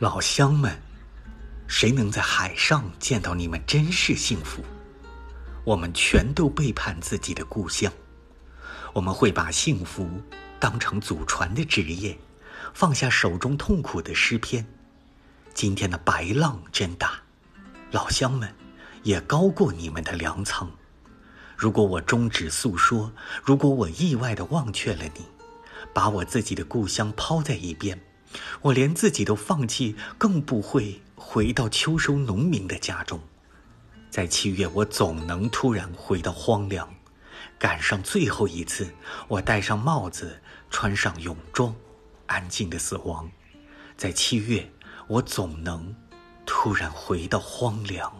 老乡们，谁能在海上见到你们，真是幸福。我们全都背叛自己的故乡，我们会把幸福当成祖传的职业，放下手中痛苦的诗篇。今天的白浪真大，老乡们也高过你们的粮仓。如果我终止诉说，如果我意外的忘却了你，把我自己的故乡抛在一边，我连自己都放弃，更不会回到秋收农民的家中。在七月，我总能突然回到荒凉，赶上最后一次。我戴上帽子，穿上泳装，安静的死亡。在七月，我总能突然回到荒凉。